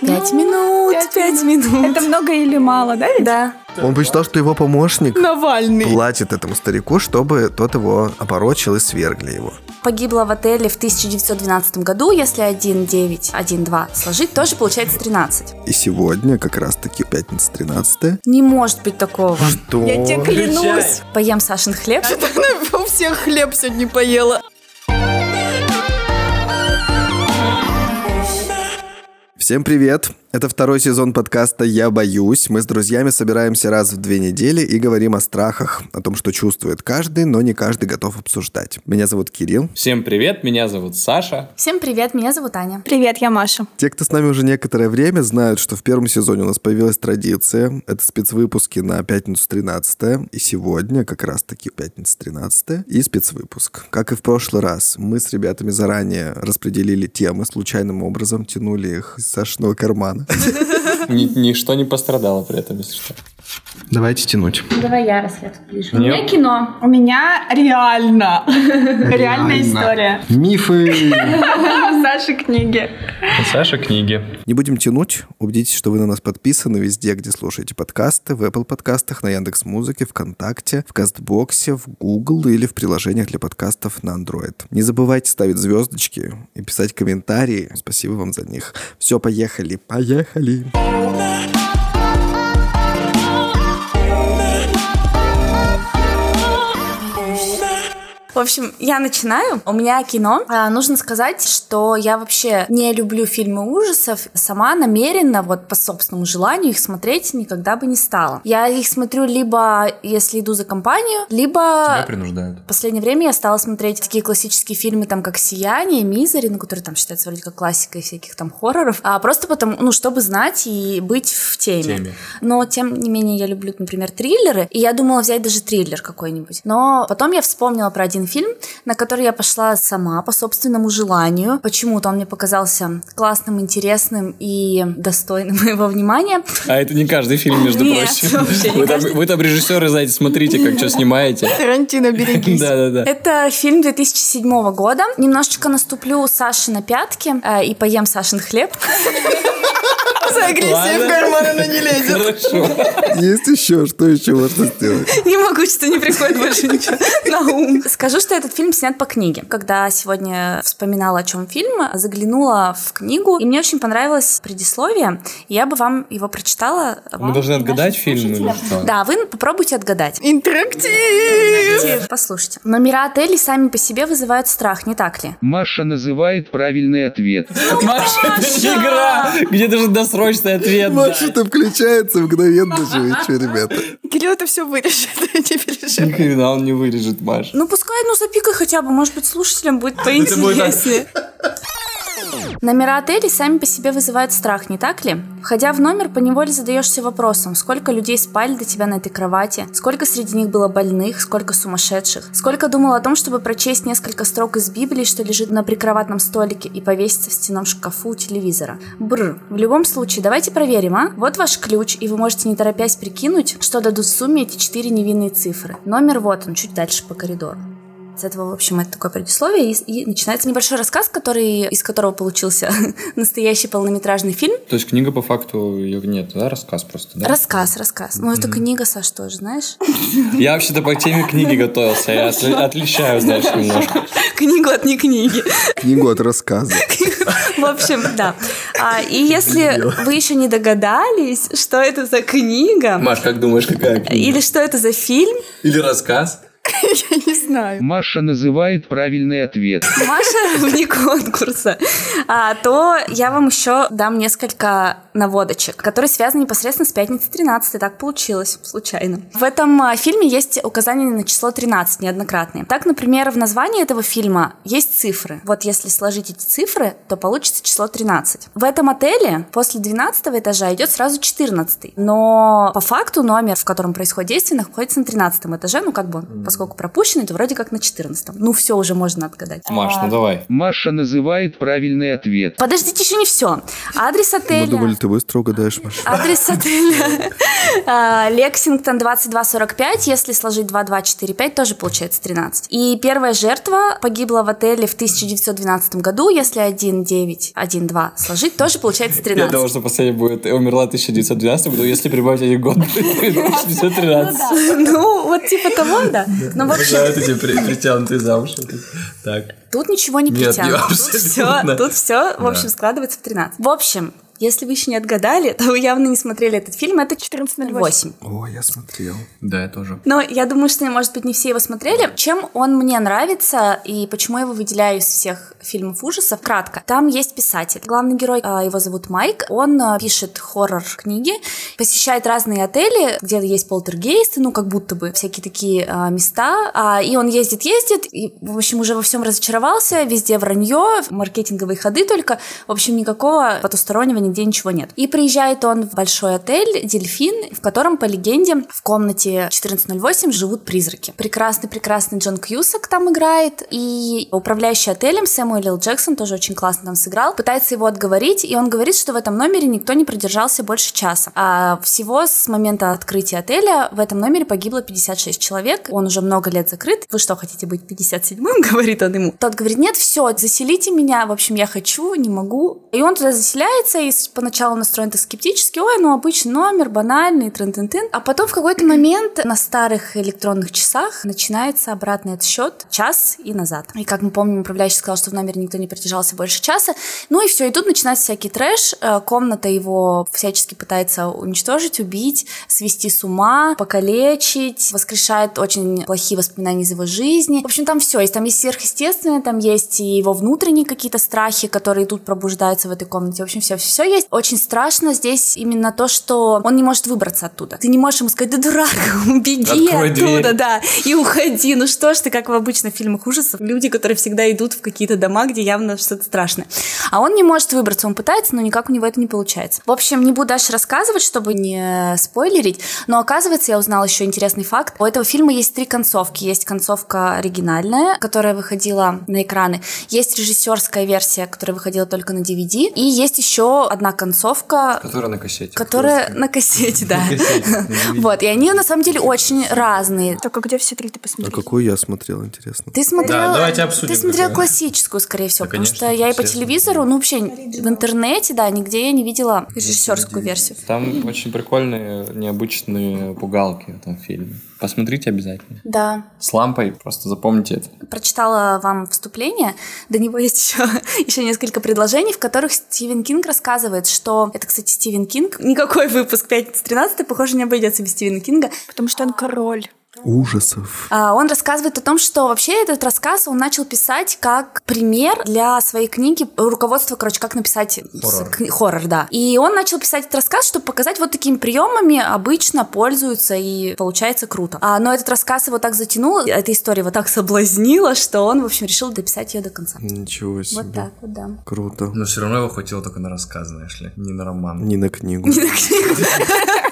Пять Пять минут, пять минут. Это много или мало, да? ведь? Да. Он посчитал, что его помощник Навальный. платит этому старику, чтобы тот его опорочил и свергли его. Погибла в отеле в 1912 году. Если 1, 9, 1, 2 сложить, тоже получается 13. И сегодня как раз-таки пятница 13 Не может быть такого. Что? Я тебе клянусь. Поем Сашин хлеб. У всех хлеб сегодня поела. Всем привет! Это второй сезон подкаста «Я боюсь». Мы с друзьями собираемся раз в две недели и говорим о страхах, о том, что чувствует каждый, но не каждый готов обсуждать. Меня зовут Кирилл. Всем привет, меня зовут Саша. Всем привет, меня зовут Аня. Привет, я Маша. Те, кто с нами уже некоторое время, знают, что в первом сезоне у нас появилась традиция. Это спецвыпуски на пятницу 13 И сегодня как раз-таки пятница 13 и спецвыпуск. Как и в прошлый раз, мы с ребятами заранее распределили темы, случайным образом тянули их из Сашиного кармана. Ни- ничто не пострадало при этом, если что. Давайте тянуть. Давай я рассвет ближе. У меня кино. У меня реально. Реальная история. Мифы. Саши книги. Саша книги. Не будем тянуть. Убедитесь, что вы на нас подписаны везде, где слушаете подкасты, в Apple подкастах, на Яндекс Музыке, ВКонтакте, в Кастбоксе, в Google или в приложениях для подкастов на Android. Не забывайте ставить звездочки и писать комментарии. Спасибо вам за них. Все, поехали. Поехали. В общем, я начинаю. У меня кино. А, нужно сказать, что я вообще не люблю фильмы ужасов. Сама намеренно, вот по собственному желанию, их смотреть никогда бы не стала. Я их смотрю либо, если иду за компанию, либо... принуждают. В последнее время я стала смотреть такие классические фильмы, там, как «Сияние», «Мизери», ну, которые там считаются вроде как классикой всяких там хорроров, а просто потому, ну, чтобы знать и быть в теме. теме. Но, тем не менее, я люблю, например, триллеры, и я думала взять даже триллер какой-нибудь. Но потом я вспомнила про один фильм, на который я пошла сама по собственному желанию. Почему-то он мне показался классным, интересным и достойным моего внимания. А это не каждый фильм, между Нет, прочим. Вы там, вы там режиссеры, знаете, смотрите, как что снимаете. Тарантино, берегись. Да-да-да. Это фильм 2007 года. Немножечко наступлю Саши на пятки э, и поем Сашин хлеб. За агрессией в карман она не лезет. Хорошо. Есть еще? Что еще можно сделать? Не могу, что не приходит больше ничего на ум. Скажу, что этот фильм снят по книге. Когда сегодня вспоминала, о чем фильм, заглянула в книгу, и мне очень понравилось предисловие. Я бы вам его прочитала. вам Мы должны отгадать фильм или что? Да, вы попробуйте отгадать. Интерактив. Послушайте. Номера отелей сами по себе вызывают страх, не так ли? Маша называет правильный ответ. Маша, это игра, где даже досрочный ответ Маша там включается мгновенно же. Что, ребята? Кирилл это все вырежет, не переживай. Никогда он не вырежет, Маш. Ну, пускай, ну, запикай хотя бы, может быть, слушателям будет поинтереснее. Номера отелей сами по себе вызывают страх, не так ли? Входя в номер, поневоле задаешься вопросом, сколько людей спали до тебя на этой кровати, сколько среди них было больных, сколько сумасшедших, сколько думал о том, чтобы прочесть несколько строк из Библии, что лежит на прикроватном столике и повеситься в стенном шкафу у телевизора. Бррр. В любом случае, давайте проверим, а? Вот ваш ключ, и вы можете не торопясь прикинуть, что дадут в сумме эти четыре невинные цифры. Номер вот он, чуть дальше по коридору. С этого, в общем, это такое предисловие, и, и начинается небольшой рассказ, который, из которого получился настоящий полнометражный фильм. То есть книга по факту ее нет, да? Рассказ просто, да? Рассказ, рассказ. Ну, это книга, Саш, тоже, знаешь? Я вообще-то по теме книги готовился, я отли- отличаю, знаешь, немножко. Книгу от не книги. Книгу от рассказа. В общем, да. А, и если вы еще не догадались, что это за книга, Маш, как думаешь, какая книга? или что это за фильм, Или рассказ? Я не знаю. Маша называет правильный ответ. Маша вне конкурса, а, то я вам еще дам несколько наводочек, которые связаны непосредственно с пятницей 13. Так получилось, случайно. В этом а, фильме есть указание на число 13 неоднократные. Так, например, в названии этого фильма есть цифры. Вот если сложить эти цифры, то получится число 13. В этом отеле после 12 этажа идет сразу 14. Но по факту номер, в котором происходит действие, находится на 13 этаже, ну как бы, он, поскольку пропущенный, то вроде как на 14 Ну, все уже можно отгадать. Маш, ну давай. Маша называет правильный ответ. Подождите, еще не все. Адрес Мы отеля. думали, ты быстро угадаешь, Маша. Адрес отеля а, Лексингтон 2245. Если сложить 2245, тоже получается 13. И первая жертва погибла в отеле в 1912 году. Если 1912 сложить, тоже получается Я думал, 13. что последняя будет умерла в 1912 году, если прибавить один год, будет 1913. Ну, вот типа того, да. Ну, в общем, эти притянутые замуж. Так. Тут ничего не притянуто. все, тут все, в общем, складывается в 13. В общем, если вы еще не отгадали, то вы явно не смотрели этот фильм. Это 1408. О, я смотрел. Да, я тоже. Но я думаю, что, может быть, не все его смотрели. Чем он мне нравится и почему я его выделяю из всех фильмов ужасов? Кратко. Там есть писатель. Главный герой, а, его зовут Майк. Он а, пишет хоррор-книги, посещает разные отели, где есть полтергейсты, ну, как будто бы всякие такие а, места. А, и он ездит-ездит, и, в общем, уже во всем разочаровался, везде вранье, маркетинговые ходы только. В общем, никакого потустороннего нигде ничего нет. И приезжает он в большой отель «Дельфин», в котором, по легенде, в комнате 1408 живут призраки. Прекрасный-прекрасный Джон Кьюсак там играет, и управляющий отелем Сэмюэл Л. Джексон тоже очень классно там сыграл, пытается его отговорить, и он говорит, что в этом номере никто не продержался больше часа. А всего с момента открытия отеля в этом номере погибло 56 человек, он уже много лет закрыт. Вы что, хотите быть 57-м? Говорит он ему. Тот говорит, нет, все, заселите меня, в общем, я хочу, не могу. И он туда заселяется, и с- поначалу настроен так скептически, ой, ну обычный номер, банальный, трын тын тын А потом в какой-то момент на старых электронных часах начинается обратный отсчет час и назад. И как мы помним, управляющий сказал, что в номере никто не продержался больше часа. Ну и все, и тут начинается всякий трэш. Э, Комната его всячески пытается уничтожить, убить, свести с ума, покалечить, воскрешает очень плохие воспоминания из его жизни. В общем, там все есть. Там есть сверхъестественное, там есть и его внутренние какие-то страхи, которые тут пробуждаются в этой комнате. В общем, все, все есть. Очень страшно здесь именно то, что он не может выбраться оттуда. Ты не можешь ему сказать, да дурак, беги Открой оттуда, дверь. да, и уходи. Ну что ж ты, как в обычных фильмах ужасов, люди, которые всегда идут в какие-то дома, где явно что-то страшное. А он не может выбраться, он пытается, но никак у него это не получается. В общем, не буду дальше рассказывать, чтобы не спойлерить, но оказывается, я узнала еще интересный факт. У этого фильма есть три концовки. Есть концовка оригинальная, которая выходила на экраны. Есть режиссерская версия, которая выходила только на DVD. И есть еще одна концовка, Которая на кассете. которая на кассете, да. Вот, и они на самом деле очень разные. Только где все три ты А посмотрел? какую я смотрел, интересно? Ты смотрел, Да, давайте обсудим, ты смотрел классическую, скорее всего, Да, потому что я и по телевизору, ну вообще в интернете, да, нигде я не видела режиссерскую версию. Там очень прикольные, необычные пугалки в этом фильме. Посмотрите обязательно. Да, С лампой, просто запомните это. прочитала вам вступление. До него есть еще, еще несколько предложений, в которых Стивен Кинг рассказывает, что... Это, кстати, Стивен Кинг. Никакой выпуск 5-13, похоже, не обойдется без Стивена Кинга. Потому что он король. Ужасов. А, Он рассказывает о том, что вообще этот рассказ он начал писать как пример для своей книги, руководство, короче, как написать Хоррор. кни- хоррор, да. И он начал писать этот рассказ, чтобы показать, вот такими приемами обычно пользуются и получается круто. А, но этот рассказ его так затянул, эта история его так соблазнила, что он, в общем, решил дописать ее до конца. Ничего себе. Вот так вот, да. Круто. Но все равно его хватило только на рассказ, знаешь ли, не на роман. Не на книгу.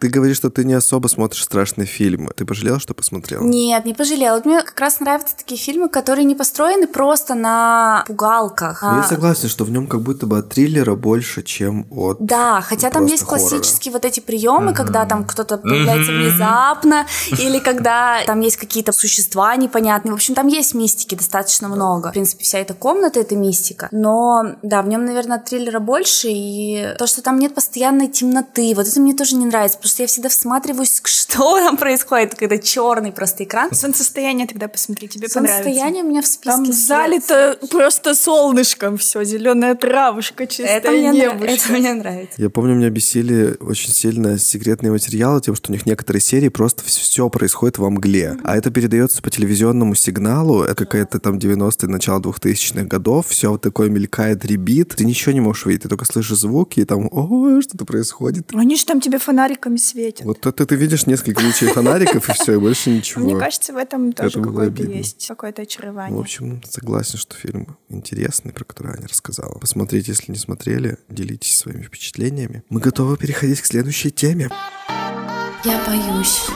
Ты говоришь, что ты не особо смотришь страшные фильмы. Ты пожалел, что посмотрел? Нет, не пожалела. Вот мне как раз нравятся такие фильмы, которые не построены просто на пугалках. Ну, Я а- согласен, что в нем как будто бы от триллера больше, чем от... Да, хотя там есть хоррора. классические вот эти приемы, когда там кто-то появляется внезапно, или когда там есть какие-то существа непонятные. В общем, там есть мистики достаточно много. В принципе, вся эта комната это мистика. Но да, в нем, наверное, триллера больше, и то, что там нет постоянной темноты, вот это мне тоже не нравится, потому что я всегда всматриваюсь, что там происходит, когда черный просто экран. Солнцестояние тогда посмотри, тебе понравится. Состояние у меня в списке. Там есть. залито просто солнышком все, зеленая травушка, чистое это мне, небо. это мне нравится. Я помню, меня бесили очень сильно секретные материалы тем, что у них некоторые серии просто все происходит во мгле. А это передается по телевизионному сигналу. Это какая-то там 90-е, начало 2000-х годов. Все вот такое мелькает, ребит. Ты ничего не можешь видеть. Ты только слышишь звуки, и там, о, что-то происходит. Они же там тебе фонариками светят. Вот это ты видишь несколько лучей фонариков, и все, и больше ничего. Мне кажется, в этом тоже какое-то есть какое-то очарование. В общем, согласен, что фильм интересный, про который Аня рассказала. Посмотрите, если не смотрели, делитесь своими впечатлениями. Мы готовы переходить к следующей теме. Я боюсь.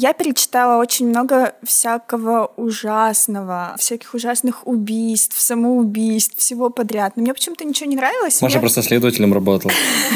Я перечитала очень много всякого ужасного, всяких ужасных убийств, самоубийств, всего подряд. Но мне почему-то ничего не нравилось. Маша Я- просто следователем работала.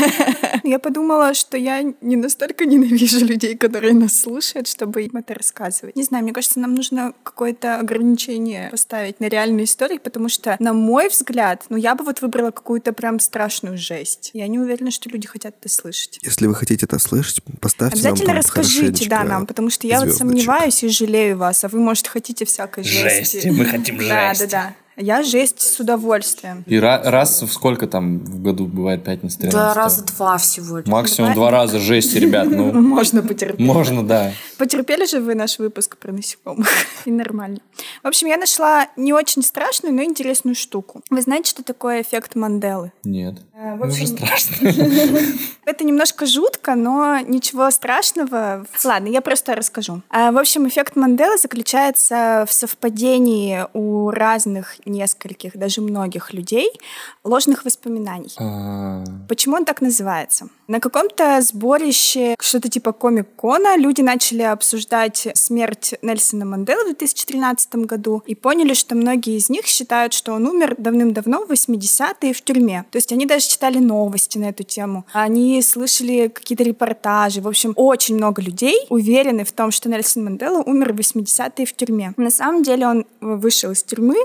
Я подумала, что я не настолько ненавижу людей, которые нас слушают, чтобы им это рассказывать. Не знаю, мне кажется, нам нужно какое-то ограничение поставить на реальные истории, потому что, на мой взгляд, ну, я бы вот выбрала какую-то прям страшную жесть. Я не уверена, что люди хотят это слышать. Если вы хотите это слышать, поставьте Обязательно нам там расскажите, да, нам, потому что я вот звездочек. сомневаюсь и жалею вас, а вы, может, хотите всякой жести. Жести, мы хотим Да, жести. да, да. Я жесть с удовольствием. И ра- раз в сколько там в году бывает пятница 13 Да, раза два всего лишь. Максимум два раза жести, ребят. Ну, Можно потерпеть. можно, да. Потерпели же вы наш выпуск про насекомых. И нормально. В общем, я нашла не очень страшную, но интересную штуку. Вы знаете, что такое эффект Манделы? Нет. Э, в Уже общем, страшно. Это немножко жутко, но ничего страшного. Ладно, я просто расскажу. А, В общем, эффект Манделы заключается в совпадении у разных, нескольких, даже многих людей ложных воспоминаний. А, Почему он так называется? На каком-то сборище, что-то типа комик-кона, люди начали обсуждать смерть Нельсона Манделы в 2013 году и поняли, что многие из них считают, что он умер давным-давно в 80-е в тюрьме. То есть они даже читали новости на эту тему. Они слышали какие-то репортажи. В общем, очень много людей уверены в том, что Нельсон Мандела умер в 80-е в тюрьме. На самом деле он вышел из тюрьмы,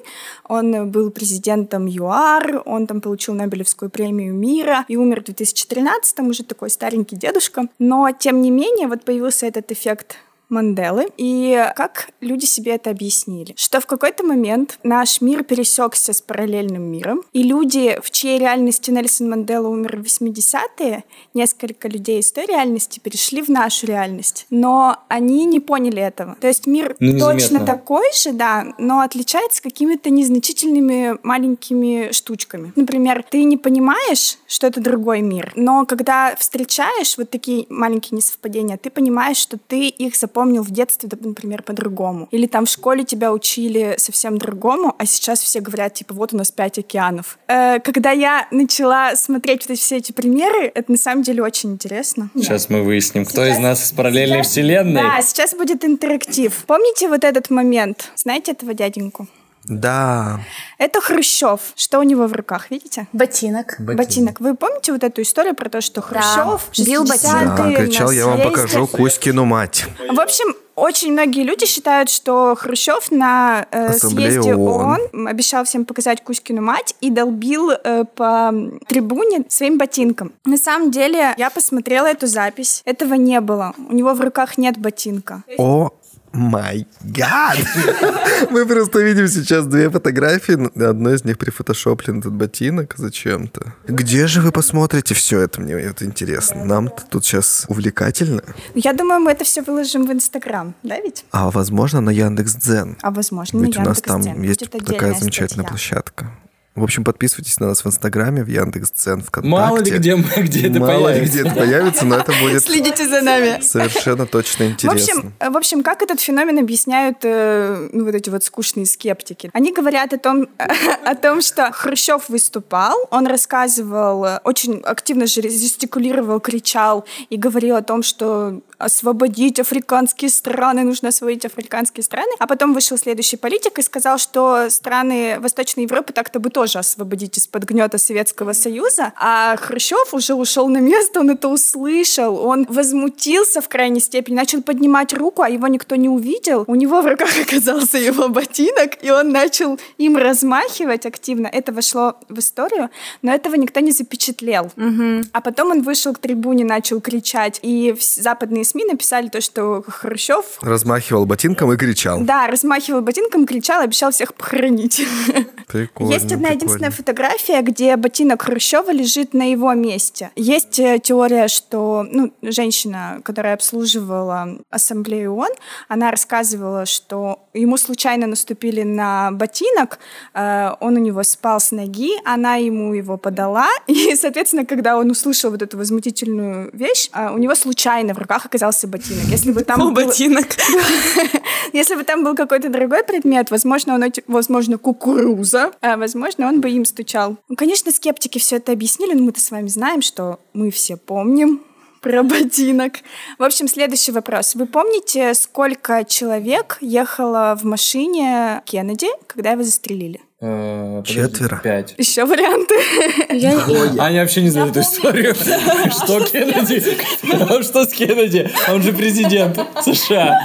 он был президентом ЮАР, он там получил Нобелевскую премию мира и умер в 2013 уже такой старенький дедушка. Но, тем не менее, вот появился этот эффект Манделы. И как люди себе это объяснили? Что в какой-то момент наш мир пересекся с параллельным миром, и люди, в чьей реальности Нельсон Мандела умер в 80-е, несколько людей из той реальности перешли в нашу реальность. Но они не поняли этого. То есть мир Ну, незаметно. точно такой же, да, но отличается какими-то незначительными маленькими штучками. Например, ты не понимаешь, что это другой мир, но когда встречаешь вот такие маленькие несовпадения, ты понимаешь, что ты их запомнил в детстве, да, например, по-другому. Или там в школе тебя учили совсем другому, а сейчас все говорят, типа, вот у нас пять океанов. Э, когда я начала смотреть вот все эти примеры, это на самом деле очень интересно. Сейчас мы выясним, кто из Сейчас- нас из параллельной Сейчас- вселенной. Да, сейчас будет интерактив. Помните вот этот момент? Знаете этого дяденьку? Да. Это Хрущев. Что у него в руках, видите? Ботинок. Ботинок. Вы помните вот эту историю про то, что Хрущев в Бил 60-е ботинок. Да, кричал, я вам покажу Кузькину мать. В общем, очень многие люди считают, что Хрущев на э, съезде ООН. ООН обещал всем показать Кузькину мать и долбил э, по трибуне своим ботинком. На самом деле, я посмотрела эту запись. Этого не было. У него в руках нет ботинка. О май гад! Мы просто видим сейчас две фотографии. Одной из них прифотошоплен этот ботинок зачем-то. Где же вы посмотрите все это? Мне это интересно. нам тут сейчас увлекательно. Я думаю, мы это все выложим в Инстаграм, да ведь? А возможно на Яндекс.Дзен. А возможно, Ведь на у нас там Яндекс.Дзен есть будет такая замечательная статья. площадка. В общем, подписывайтесь на нас в Инстаграме, в Яндекс.Дзен, ВКонтакте. Мало ли где, где это Мало ли появится. где это появится, но это будет Следите за нами. совершенно точно В интересно. общем, э, в общем, как этот феномен объясняют э, ну, вот эти вот скучные скептики? Они говорят о том, о том, что Хрущев выступал, он рассказывал, очень активно же жестикулировал, кричал и говорил о том, что освободить африканские страны, нужно освободить африканские страны. А потом вышел следующий политик и сказал, что страны Восточной Европы так-то бы тоже освободить из-под гнета Советского Союза. А Хрущев уже ушел на место, он это услышал, он возмутился в крайней степени, начал поднимать руку, а его никто не увидел. У него в руках оказался его ботинок, и он начал им размахивать активно. Это вошло в историю, но этого никто не запечатлел. А потом он вышел к трибуне, начал кричать, и западные СМИ написали то, что Хрущев Размахивал ботинком и кричал. да, размахивал ботинком, кричал, обещал всех похоронить. Прикольно, Есть одна прикольно. Единственная фотография, где ботинок Хрущева лежит на его месте. Есть э, теория, что ну, женщина, которая обслуживала ассамблею ООН, она рассказывала, что ему случайно наступили на ботинок, э, он у него спал с ноги, она ему его подала, и, соответственно, когда он услышал вот эту возмутительную вещь, э, у него случайно в руках оказался ботинок. Если бы там был- ботинок. если бы там был какой-то другой предмет, возможно, он, возможно, кукуруза, а возможно, он бы им стучал. Ну, конечно, скептики все это объяснили, но мы-то с вами знаем, что мы все помним Про ботинок. В общем, следующий вопрос. Вы помните, сколько человек ехало в машине Кеннеди, когда его застрелили? Э, подожди, Четверо. Пять. Еще варианты? Аня вообще не знает эту историю. Что Кеннеди? Что с Кеннеди? Он же президент США.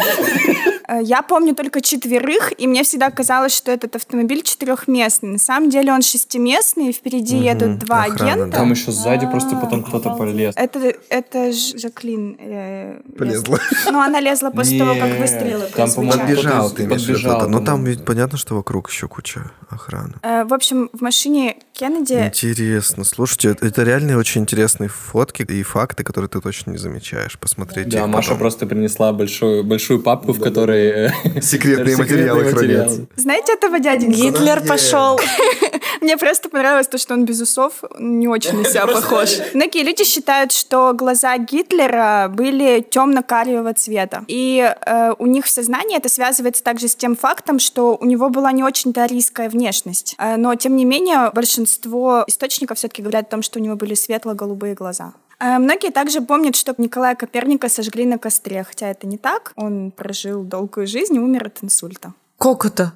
Э, Я помню только четверых, и мне всегда казалось, что этот автомобиль четырехместный. На самом деле он шестиместный, и впереди едут два охрана, агента. Там еще сзади просто потом кто-то полез. Это, это Жаклин. э, Полезла. лез- Ну, она лезла после того, как выстрелы там. Подбежал кто-то ты, да. Но там по-моему. ведь понятно, что вокруг еще куча охраны. Э, В общем, в машине Кеннеди... Интересно. Слушайте, это, это реально очень интересные фотки и факты, которые ты точно не замечаешь. Посмотрите Да, их Маша потом. просто принесла большую, большую папку, в которой... э, Секретные материалы хранятся. Знаете этого дяденьку? Гитлер пошел. Мне просто понравилось то, что он без усов не очень на себя похож. Многие люди считают, что глаза Гитлера были темно-кариевого цвета. И э, у них в сознании это связывается также с тем фактом, что у него была не очень-то арийская внешность. Э, но, тем не менее, большинство источников все-таки говорят о том, что у него были светло-голубые глаза. Э, Многие также помнят, что Николая Коперника сожгли на костре, хотя это не так. Он прожил долгую жизнь и умер от инсульта. Как это?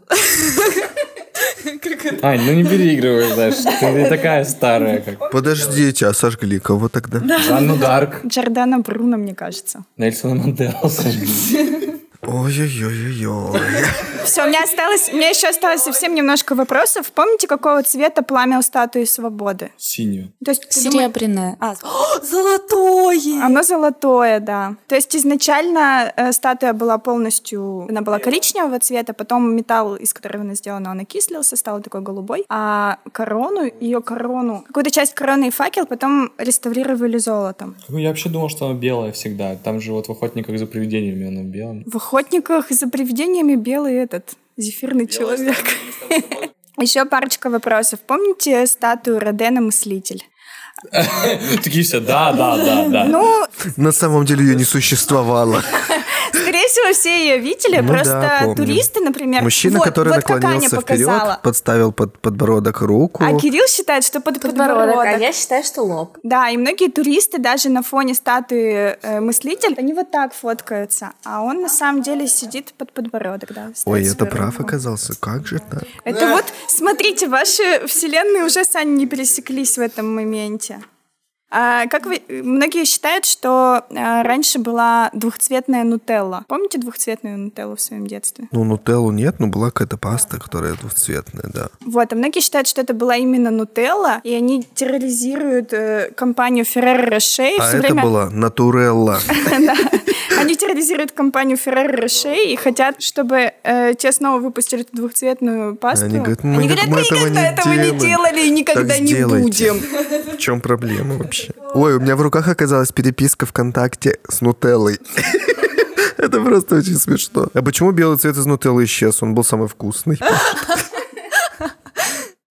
Ань, ну не переигрывай, знаешь, ты не такая старая, как Подождите, а сожгли кого тогда? Жанну Дарк, Джордана Бруно, мне кажется. Нельсона Манделу сожгли. Ой-ой-ой-ой. Все, у меня осталось, у меня еще осталось совсем немножко вопросов. Помните, какого цвета пламя у статуи свободы? Синюю. То есть, Серебряное. А, золотое! оно золотое, да. То есть изначально э, статуя была полностью, она была коричневого цвета, потом металл, из которого она сделана, он окислился, стал такой голубой. А корону, ее корону, какую-то часть короны и факел потом реставрировали золотом. Ну, Я вообще думал, что она белая всегда. Там же вот в «Охотниках за привидениями» она белая. В охотниках за привидениями белый этот зефирный человек. Еще парочка вопросов. Помните статую Родена Мыслитель? Такие все, да, да, да, да. Ну, На самом деле ее не существовало. скорее всего, все ее видели. Ну Просто да, туристы, например... Мужчина, вот, который вот как Аня наклонился показала. вперед, подставил под подбородок руку. А Кирилл считает, что под Подбородок, подбородок. а я считаю, что лоб. Да, и многие туристы даже на фоне статуи э, мыслитель, они вот так фоткаются, а он на самом деле сидит под подбородок, да. Ой, это прав руку. оказался. Как же так? Это вот, смотрите, ваши вселенные уже сами не пересеклись в этом моменте. А, как вы, многие считают, что а, раньше была двухцветная нутелла. Помните двухцветную нутеллу в своем детстве? Ну, нутеллу нет, но была какая-то паста, которая двухцветная, да. Вот, а многие считают, что это была именно нутелла, и они терроризируют э, компанию Ferrero Rocher. А это время... была натурелла. Они терроризируют компанию Ferrero Rocher и хотят, чтобы э, те снова выпустили эту двухцветную пасту. Они говорят, мы, никогда этого не делаем». делали и никогда не будем. В чем проблема вообще? Ой, у меня в руках оказалась переписка ВКонтакте с нутеллой. Это просто очень смешно. А почему белый цвет из нутеллы исчез? Он был самый вкусный.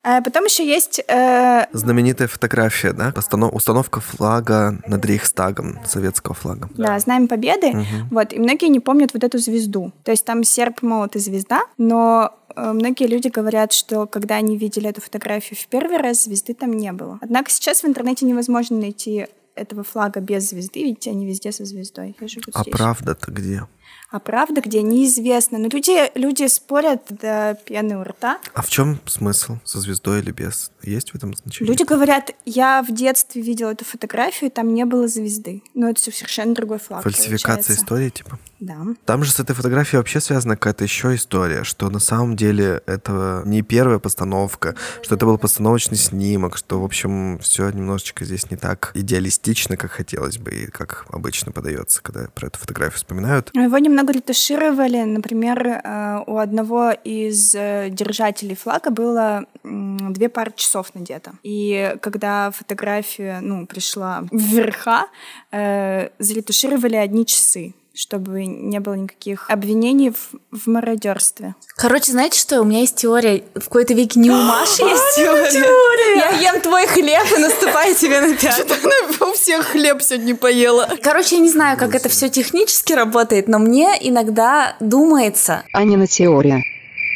А потом еще есть э, Знаменитая фотография, да? Постанов- Установка флага над Рейхстагом, советского флага. Да, Знаем Победы. Вот, и многие не помнят вот эту звезду. То есть там серп, молот и звезда, но э, многие люди говорят, что когда они видели эту фотографию в первый раз, звезды там не было. Однако сейчас в интернете невозможно найти этого флага без звезды, видите, они везде со звездой. А правда-то где? А правда где? Неизвестно. Но люди, люди спорят до пены у рта. А в чем смысл? Со звездой или без? Есть в этом значение? Люди говорят, я в детстве видела эту фотографию, там не было звезды. Но это совершенно другой флаг. Фальсификация получается. истории, типа? Да. Там же с этой фотографией вообще связана какая-то еще история, что на самом деле это не первая постановка, что это был постановочный снимок, что, в общем, все немножечко здесь не так идеалистично, как хотелось бы, и как обычно подается, когда про эту фотографию вспоминают. Но Его немного ретушировали. Например, э, у одного из э, держателей флага было две пары часов надето. И когда фотография ну, пришла в верха, э, заретушировали одни часы чтобы не было никаких обвинений в, в мародерстве. Короче, знаете что? У меня есть теория. В какой-то веке не у Маши есть теория. Я ем твой хлеб и наступаю тебе на пятку. Она у всех хлеб сегодня поела. Короче, я не знаю, как это все технически работает, но мне иногда думается, Анина теория.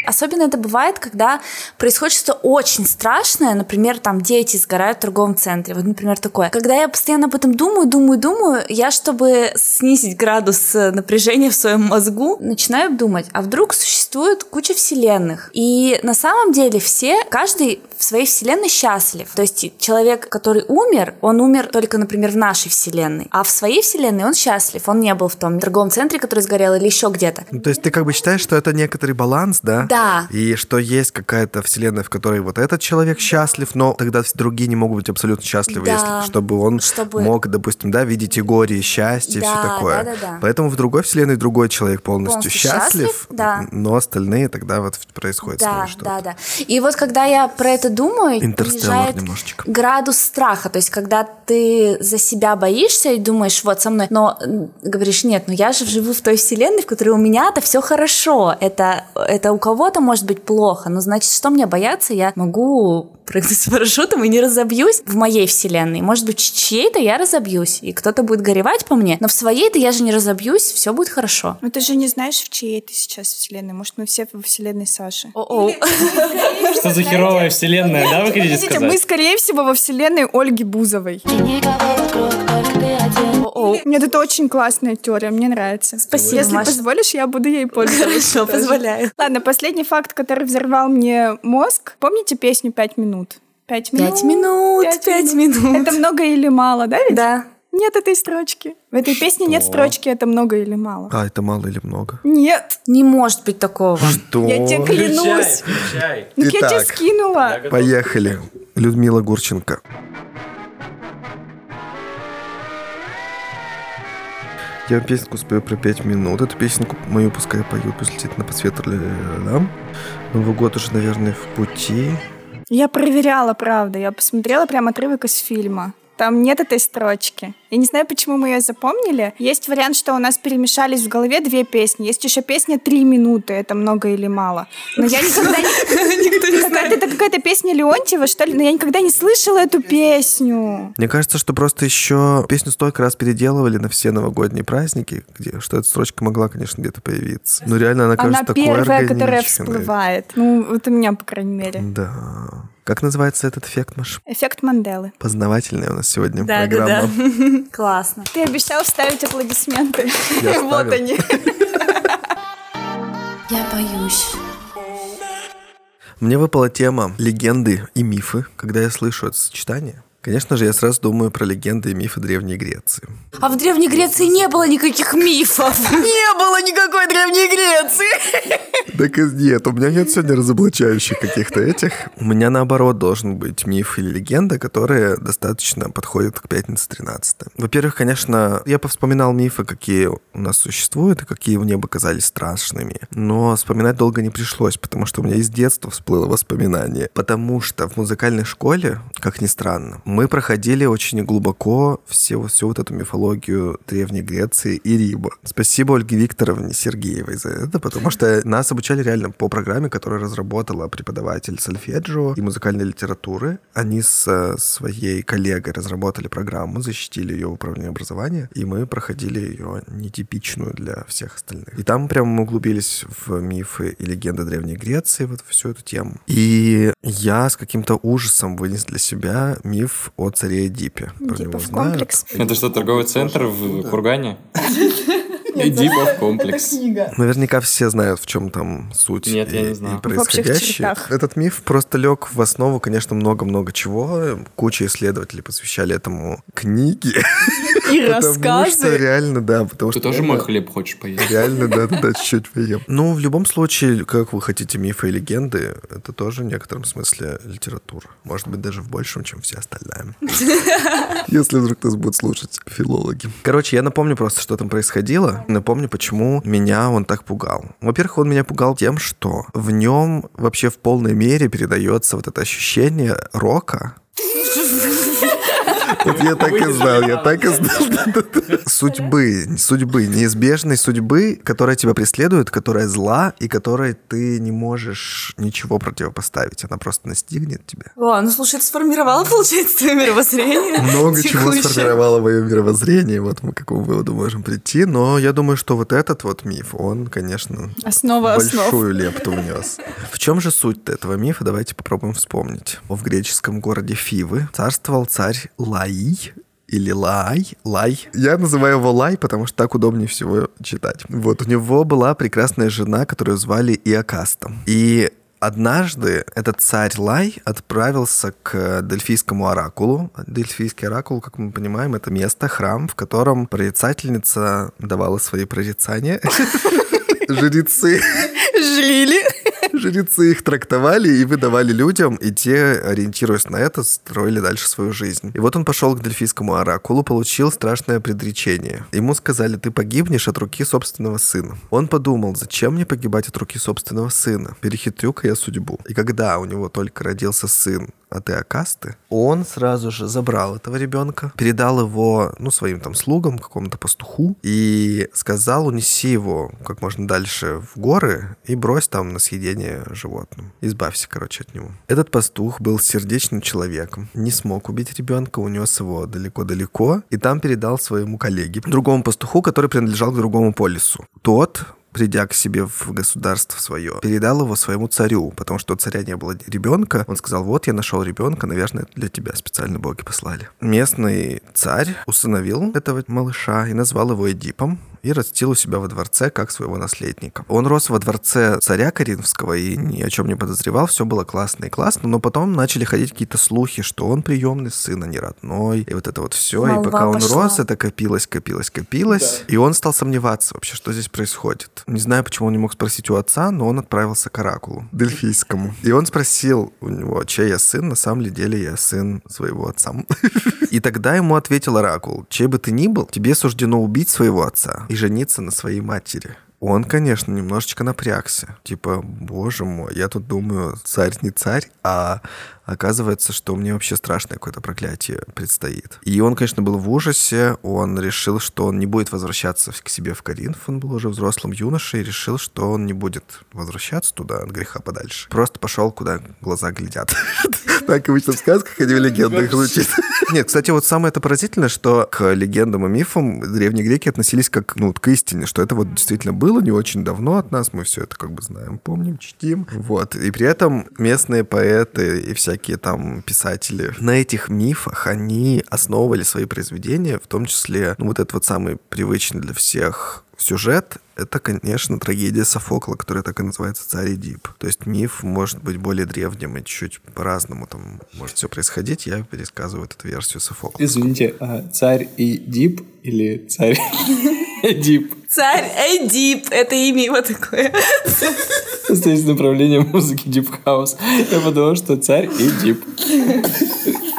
Особенно это бывает, когда происходит что-то очень страшное, например, там дети сгорают в торговом центре. Вот, например, такое. Когда я постоянно об этом думаю, думаю, думаю, я, чтобы снизить градус э, напряжения в своем мозгу, начинаю думать, а вдруг существует куча вселенных? И на самом деле все, каждый в своей вселенной счастлив. То есть человек, который умер, он умер только, например, в нашей вселенной, а в своей вселенной он счастлив, он не был в том торговом центре, который сгорел, или еще где-то. Ну, то есть ты как бы считаешь, что это некоторый баланс, да? Да. И что есть какая-то вселенная, в которой вот этот человек счастлив, но тогда другие не могут быть абсолютно счастливы, Да. если, чтобы он Чтобы- мог, допустим, да, видеть и горе, и счастье, и все Да, такое. да, да, да. Поэтому в другой вселенной другой человек полностью, Полностью счастлив, счастлив, да. но остальные тогда вот происходит Да, что-то. да, да. И вот когда я про это думаю, Интерстеллар немножечко. градус страха. То есть, когда ты за себя боишься и думаешь, вот со мной, но говоришь, нет, ну я же живу в той вселенной, в которой у меня-то все хорошо. Это, это у кого-то может быть плохо, но значит, что мне бояться? Я могу прыгнуть с парашютом и не разобьюсь в моей вселенной. Может быть, в чьей-то я разобьюсь, и кто-то будет горевать по мне, но в своей-то я же не разобьюсь, все будет хорошо. Но ты же не знаешь, в чьей ты сейчас вселенной. Может, мы все во вселенной Саши. О-о. Что за херовая вселенная, да, вы хотите Видите, мы, сказать? скорее всего, во вселенной Ольги Бузовой. О-о. Нет, это очень классная теория, мне нравится. Спасибо, Если Маша. позволишь, я буду ей пользоваться. Хорошо, позволяю. Ладно, последний факт, который взорвал мне мозг. Помните песню «Пять минут»? Пять минут. Пять минут, пять минут. Это много или мало, да ведь? Да. Нет этой строчки. В этой песне нет строчки «это много или мало». А, это мало или много? Нет, Не может быть такого. Что? я тебе клянусь. включай. Ну, я тебе Итак. скинула. Поехали. Людмила Гурченко. Я песенку спою про пять минут. Эту песенку мою пускай пою, пусть летит на подсвет. ля-ля-ля-ля. Новый год уже, наверное, в пути. Я проверяла, правда. Я посмотрела прям отрывок из фильма. Там нет этой строчки. Я не знаю, почему мы ее запомнили. Есть вариант, что у нас перемешались в голове две песни. Есть еще песня «Три минуты». Это много или мало. Но я никогда не... Это какая-то песня Леонтьева, что ли? Но я никогда не слышала эту песню. Мне кажется, что просто еще песню столько раз переделывали на все новогодние праздники, где, что эта строчка могла, конечно, где-то появиться. Но реально она кажется Она такой первая, которая всплывает. Ну, вот у меня, по крайней мере. Да. Как называется этот эффект, Маш? Эффект Манделы. Познавательная у нас сегодня Да, да, программа. да. Классно. Ты обещал вставить аплодисменты. Я Вот они. Я боюсь. Мне выпала тема легенды и мифы. Когда я слышу это сочетание, конечно же, я сразу думаю про легенды и мифы Древней Греции. А в Древней Греции не было никаких мифов. Не было никакой Древней Греции. Так нет, у меня нет сегодня разоблачающих каких-то этих. У меня, наоборот, должен быть миф или легенда, которые достаточно подходят к пятнице 13. Во-первых, конечно, я повспоминал мифы, какие у нас существуют и какие мне бы казались страшными. Но вспоминать долго не пришлось, потому что у меня из детства всплыло воспоминание. Потому что в музыкальной школе, как ни странно, мы проходили очень глубоко всю, всю вот эту мифологию Древней Греции и Рима. Спасибо Ольге Викторовне Сергеевой за это, потому что нас обучали реально по программе, которую разработала преподаватель сольфеджио и музыкальной литературы. Они с э, своей коллегой разработали программу, защитили ее в управлении образования, и мы проходили ее нетипичную для всех остальных. И там прям мы углубились в мифы и легенды Древней Греции, вот всю эту тему. И я с каким-то ужасом вынес для себя миф о царе Эдипе. Про него Типа в знают. комплекс. Это что, торговый центр в Кургане? Эдипов комплекс. Наверняка все знают, в чем там суть Нет, и, я не и знаю. В общих происходящее. Этот миф просто лег в основу, конечно, много-много чего. Куча исследователей посвящали этому книги. И Потому что рассказы. реально, да, потому Ты что... тоже мой хлеб хочешь поесть? Реально, да, да, да, чуть-чуть поем. Ну, в любом случае, как вы хотите мифы и легенды, это тоже в некотором смысле литература. Может быть, даже в большем, чем все остальное. Если вдруг нас будут слушать филологи. Короче, я напомню просто, что там происходило. Напомню, почему меня он так пугал. Во-первых, он меня пугал тем, что в нем вообще в полной мере передается вот это ощущение рока. Вот я так и знал, я так и знал. Судьбы, судьбы, неизбежной судьбы, которая тебя преследует, которая зла и которой ты не можешь ничего противопоставить. Она просто настигнет тебя. О, ну слушай, это сформировало, получается, твое мировоззрение. Много чего сформировало мое мировоззрение, вот мы к какому выводу можем прийти, но я думаю, что вот этот вот миф, он, конечно, Основа основ. большую лепту внес. В чем же суть этого мифа? Давайте попробуем вспомнить. В греческом городе Фивы царствовал царь Лаи, или Лай, Лай. Я называю его Лай, потому что так удобнее всего читать. Вот, у него была прекрасная жена, которую звали Иокаста. И Однажды этот царь Лай отправился к Дельфийскому оракулу. Дельфийский оракул, как мы понимаем, это место, храм, в котором прорицательница давала свои прорицания. Жрецы Жлили. Жрецы их трактовали и выдавали людям, и те, ориентируясь на это, строили дальше свою жизнь. И вот он пошел к Дельфийскому оракулу, получил страшное предречение. Ему сказали, ты погибнешь от руки собственного сына. Он подумал, зачем мне погибать от руки собственного сына? Перехитрю-ка я судьбу. И когда у него только родился сын, от Иокасты, он сразу же забрал этого ребенка, передал его, ну, своим там слугам, какому-то пастуху, и сказал, унеси его как можно дальше в горы и брось там на съедение животным. Избавься, короче, от него. Этот пастух был сердечным человеком, не смог убить ребенка, унес его далеко-далеко, и там передал своему коллеге, другому пастуху, который принадлежал к другому полису. Тот придя к себе в государство свое, передал его своему царю, потому что у царя не было ребенка. Он сказал, вот я нашел ребенка, наверное, для тебя специально боги послали. Местный царь усыновил этого малыша и назвал его Эдипом и растил у себя во дворце как своего наследника. Он рос во дворце царя Каринского и ни о чем не подозревал, все было классно и классно, но потом начали ходить какие-то слухи, что он приемный сын, а не родной, и вот это вот все. Молва и пока он пошла. рос, это копилось, копилось, копилось, и он стал сомневаться вообще, что здесь происходит. Не знаю, почему он не мог спросить у отца, но он отправился к оракулу, дельфийскому. И он спросил у него, чей я сын, на самом ли деле я сын своего отца. И тогда ему ответил оракул, чей бы ты ни был, тебе суждено убить своего отца и жениться на своей матери. Он, конечно, немножечко напрягся. Типа, боже мой, я тут думаю, царь не царь, а оказывается, что мне вообще страшное какое-то проклятие предстоит. И он, конечно, был в ужасе. Он решил, что он не будет возвращаться к себе в Каринф. Он был уже взрослым юношей и решил, что он не будет возвращаться туда от греха подальше. Просто пошел, куда глаза глядят. Так обычно в сказках или в легендах звучит. Нет, кстати, вот самое это поразительное, что к легендам и мифам древние греки относились как, ну, к истине, что это вот действительно было не очень давно от нас, мы все это как бы знаем, помним, чтим. Вот. И при этом местные поэты и всякие там писатели на этих мифах, они основывали свои произведения, в том числе, ну, вот этот вот самый привычный для всех сюжет — это, конечно, трагедия Софокла, которая так и называется «Царь Эдип». То есть миф может быть более древним и чуть по-разному там может все происходить. Я пересказываю эту версию Софокла. Извините, а царь и Дип или царь Дип? Царь Эдип, это имя его такое. Остается направление музыки Дип Хаус. Я подумал, что царь и Дип.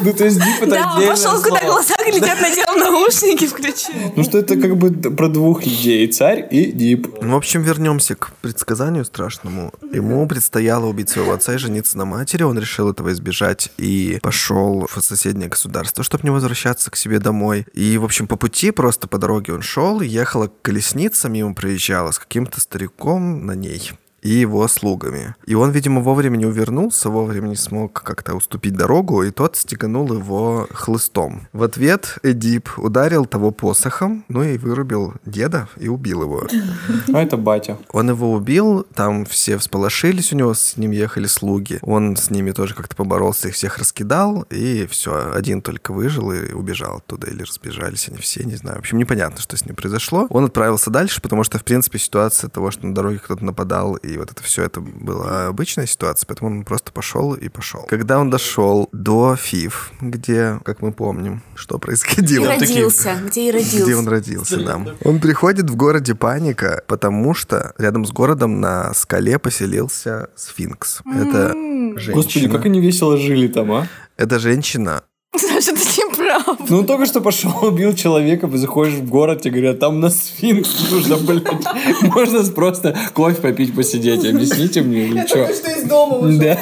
Ну, то есть Дип это Да, пошел, куда глаза глядят, надел наушники, включил. Ну, что это как бы про двух людей. Царь и Дип. Ну, в общем, вернемся к предсказанию страшному. Ему предстояло убить своего отца и жениться на матери. Он решил этого избежать и пошел в соседнее государство, чтобы не возвращаться к себе домой. И, в общем, по пути, просто по дороге он шел, ехала колесница мимо проезжала с каким-то стариком на ней и его слугами. И он, видимо, вовремя не увернулся, вовремя не смог как-то уступить дорогу, и тот стеганул его хлыстом. В ответ Эдип ударил того посохом, ну и вырубил деда и убил его. А это батя. Он его убил, там все всполошились, у него с ним ехали слуги. Он с ними тоже как-то поборолся, их всех раскидал, и все, один только выжил и убежал оттуда, или разбежались они все, не знаю. В общем, непонятно, что с ним произошло. Он отправился дальше, потому что, в принципе, ситуация того, что на дороге кто-то нападал, и вот это все, это была обычная ситуация, поэтому он просто пошел и пошел. Когда он дошел до Фив, где, как мы помним, что И происходило. родился, где и родился. Где он родился, да. Он приходит в городе Паника, потому что рядом с городом на скале поселился сфинкс. Это Господи, женщина. как они весело жили там, а? Это женщина. Саша, таким прав. Ну, он только что пошел, убил человека, заходишь в город, тебе говорят, там на сфинкс нужно, блядь. Можно просто кофе попить, посидеть. Объясните мне, или что? что из дома Да.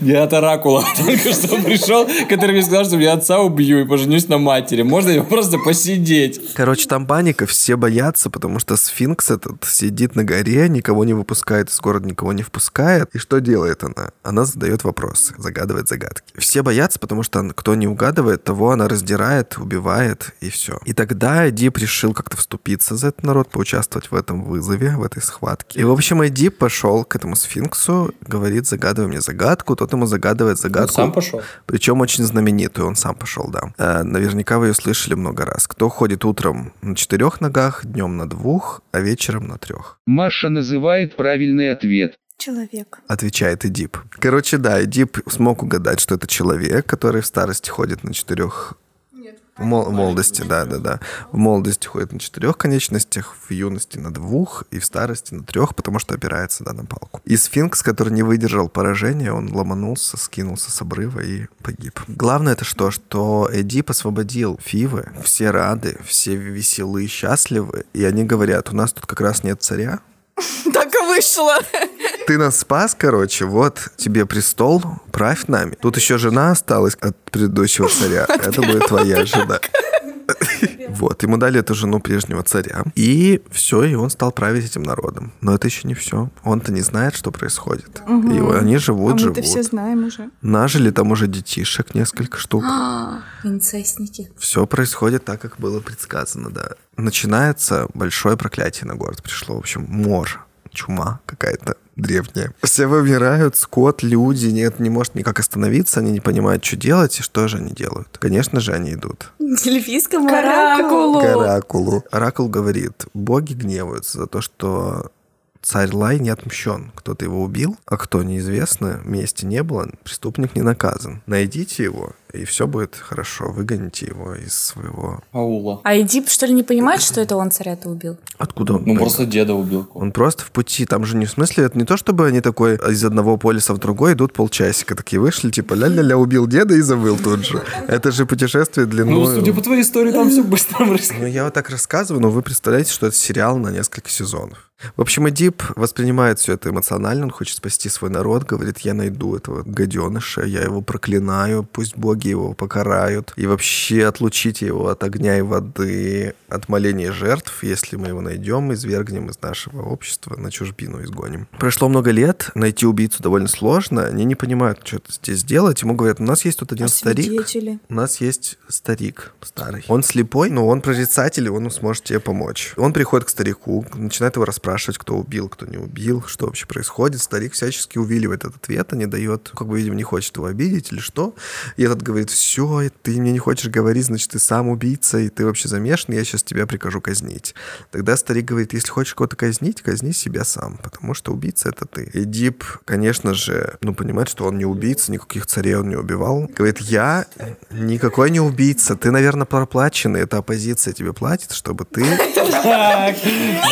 Я от Оракула только что пришел, который мне сказал, что я отца убью и поженюсь на матери. Можно его просто посидеть? Короче, там паника, все боятся, потому что сфинкс этот сидит на горе, никого не выпускает из города, никого не впускает. И что делает она? Она задает вопросы, загадывает загадки. Все боятся, потому что кто не угадывает, того она раздирает, убивает, и все. И тогда Эдип решил как-то вступиться за этот народ, поучаствовать в этом вызове, в этой схватке. И, в общем, Эдип пошел к этому сфинксу, говорит, загадывай мне загадку, тот ему загадывает Он загадку. сам пошел? Причем очень знаменитую, он сам пошел, да. Э, наверняка вы ее слышали много раз. Кто ходит утром на четырех ногах, днем на двух, а вечером на трех? Маша называет правильный ответ. Человек. Отвечает Эдип. Короче, да, Эдип смог угадать, что это человек, который в старости ходит на четырех... В мол- молодости, да, да, да. В молодости ходит на четырех конечностях, в юности на двух и в старости на трех, потому что опирается, да, на палку. И сфинкс, который не выдержал поражения, он ломанулся, скинулся с обрыва и погиб. Главное это что? Что Эдип освободил Фивы, все рады, все веселы, счастливы, и они говорят, у нас тут как раз нет царя, Так и вышло. Ты нас спас, короче, вот тебе престол, правь нами. Тут еще жена осталась от предыдущего царя. Это будет твоя жена. Вот, ему дали эту жену прежнего царя. И все, и он стал править этим народом. Но это еще не все. Он-то не знает, что происходит. И они А живут, мы-то живут. все знаем уже. Нажили там уже детишек несколько штук. А, Инцестники. Все происходит так, как было предсказано, да. Начинается большое проклятие на город. Пришло, в общем, мор, чума какая-то древняя. Все вымирают, скот, люди, нет, не может никак остановиться, они не понимают, что делать, и что же они делают. Конечно же, они идут К оракулу. к Оракулу. Оракул говорит, боги гневаются за то, что царь Лай не отмщен. Кто-то его убил, а кто неизвестно, мести не было, преступник не наказан. Найдите его, и все будет хорошо. Выгоните его из своего... Аула. А Эдип, что ли, не понимает, что это он царя-то убил? Откуда он? Ну, поймет? просто деда убил. Он просто в пути, там же не в смысле, это не то, чтобы они такой из одного полиса в другой идут полчасика, такие вышли, типа ля-ля-ля, убил деда и забыл тут же. Это же путешествие Ну, длиной... судя по твоей истории, там все быстро происходит. Ну, я вот так рассказываю, но вы представляете, что это сериал на несколько сезонов. В общем, Эдип воспринимает все это эмоционально, он хочет спасти свой народ, говорит, я найду этого гаденыша, я его проклинаю, пусть боги его покарают, и вообще отлучите его от огня и воды, от моления жертв, если мы его найдем, извергнем из нашего общества, на чужбину изгоним. Прошло много лет, найти убийцу довольно сложно, они не понимают, что здесь делать, ему говорят, у нас есть тут один А старик, свидетели? у нас есть старик старый. Он слепой, но он прорицатель, и он сможет тебе помочь. Он приходит к старику, начинает его расспрашивать, кто убил, кто не убил, что вообще происходит. Старик всячески увиливает от ответа, не дает, как бы, видимо, не хочет его обидеть или что. И этот говорит, все, ты мне не хочешь говорить, значит, ты сам убийца, и ты вообще замешан, я сейчас тебя прикажу казнить. Тогда старик говорит, если хочешь кого-то казнить, казни себя сам, потому что убийца это ты. Эдип, конечно же, ну, понимает, что он не убийца, никаких царей он не убивал. Говорит, я никакой не убийца, ты, наверное, проплаченный, это оппозиция тебе платит, чтобы ты... Так,